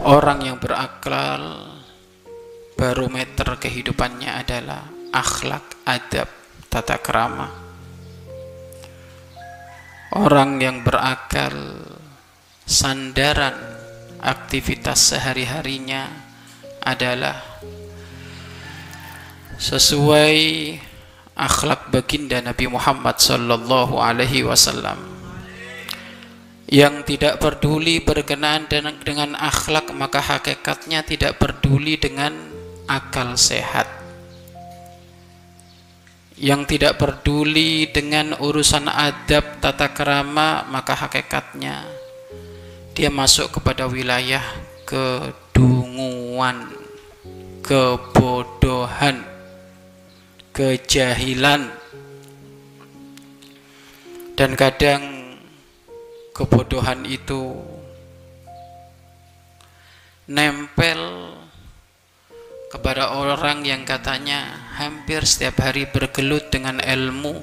Orang yang berakal barometer kehidupannya adalah akhlak, adab, tata kerama. Orang yang berakal sandaran aktivitas sehari-harinya adalah sesuai akhlak baginda Nabi Muhammad sallallahu alaihi wasallam yang tidak peduli berkenaan dengan, akhlak maka hakikatnya tidak peduli dengan akal sehat. Yang tidak peduli dengan urusan adab tata kerama maka hakikatnya dia masuk kepada wilayah kedunguan kebodohan kejahilan. Dan kadang kebodohan itu. Nempel kepada orang yang katanya hampir setiap hari bergelut dengan ilmu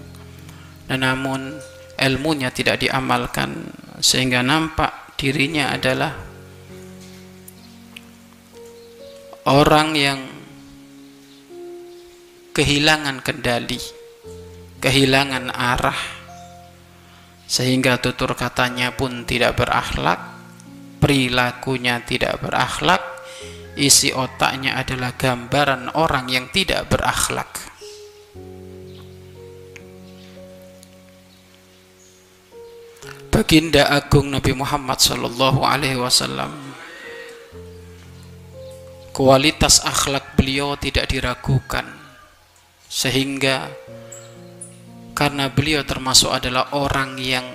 dan namun ilmunya tidak diamalkan sehingga nampak dirinya adalah orang yang kehilangan kendali kehilangan arah sehingga tutur katanya pun tidak berakhlak perilakunya tidak berakhlak isi otaknya adalah gambaran orang yang tidak berakhlak. Baginda Agung Nabi Muhammad Sallallahu Alaihi Wasallam kualitas akhlak beliau tidak diragukan sehingga karena beliau termasuk adalah orang yang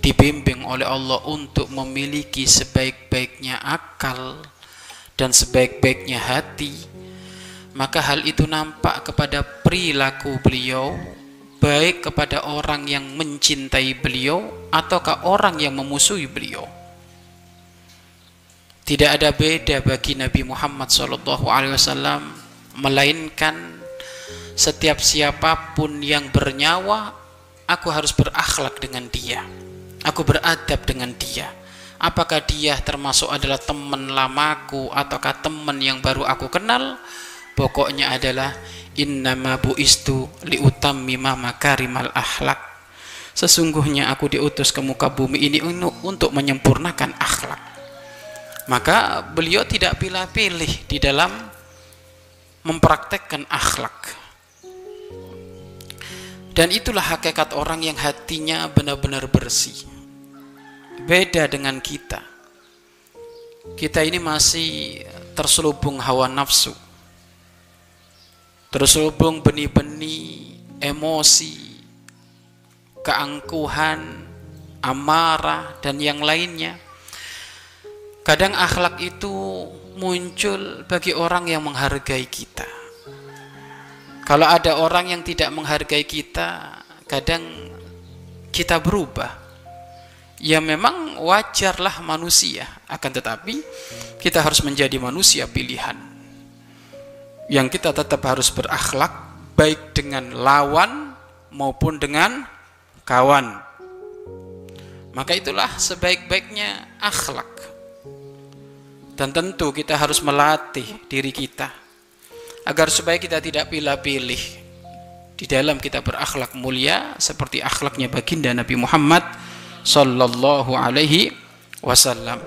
dibimbing oleh Allah untuk memiliki sebaik-baiknya akal dan sebaik-baiknya hati maka hal itu nampak kepada perilaku beliau baik kepada orang yang mencintai beliau ataukah orang yang memusuhi beliau. Tidak ada beda bagi Nabi Muhammad SAW melainkan setiap siapa pun yang bernyawa aku harus berakhlak dengan dia. Aku beradab dengan dia. Apakah dia termasuk adalah teman lamaku ataukah teman yang baru aku kenal? Pokoknya adalah innama buistu liutammima makarimal akhlak. Sesungguhnya aku diutus ke muka bumi ini untuk menyempurnakan akhlak. Maka beliau tidak pilih-pilih di dalam mempraktekkan akhlak dan itulah hakikat orang yang hatinya benar-benar bersih. Beda dengan kita. Kita ini masih terselubung hawa nafsu. Terselubung benih-benih emosi keangkuhan amarah dan yang lainnya. Kadang akhlak itu muncul bagi orang yang menghargai kita kalau ada orang yang tidak menghargai kita kadang kita berubah. Ya memang wajarlah manusia. Akan tetapi kita harus menjadi manusia pilihan. Yang kita tetap harus berakhlak baik dengan lawan maupun dengan kawan. Maka itulah sebaik-baiknya akhlak. Dan tentu kita harus melatih diri kita agar supaya kita tidak pilih-pilih. Di dalam kita berakhlak mulia seperti akhlaknya baginda Nabi Muhammad sallallahu alaihi wasallam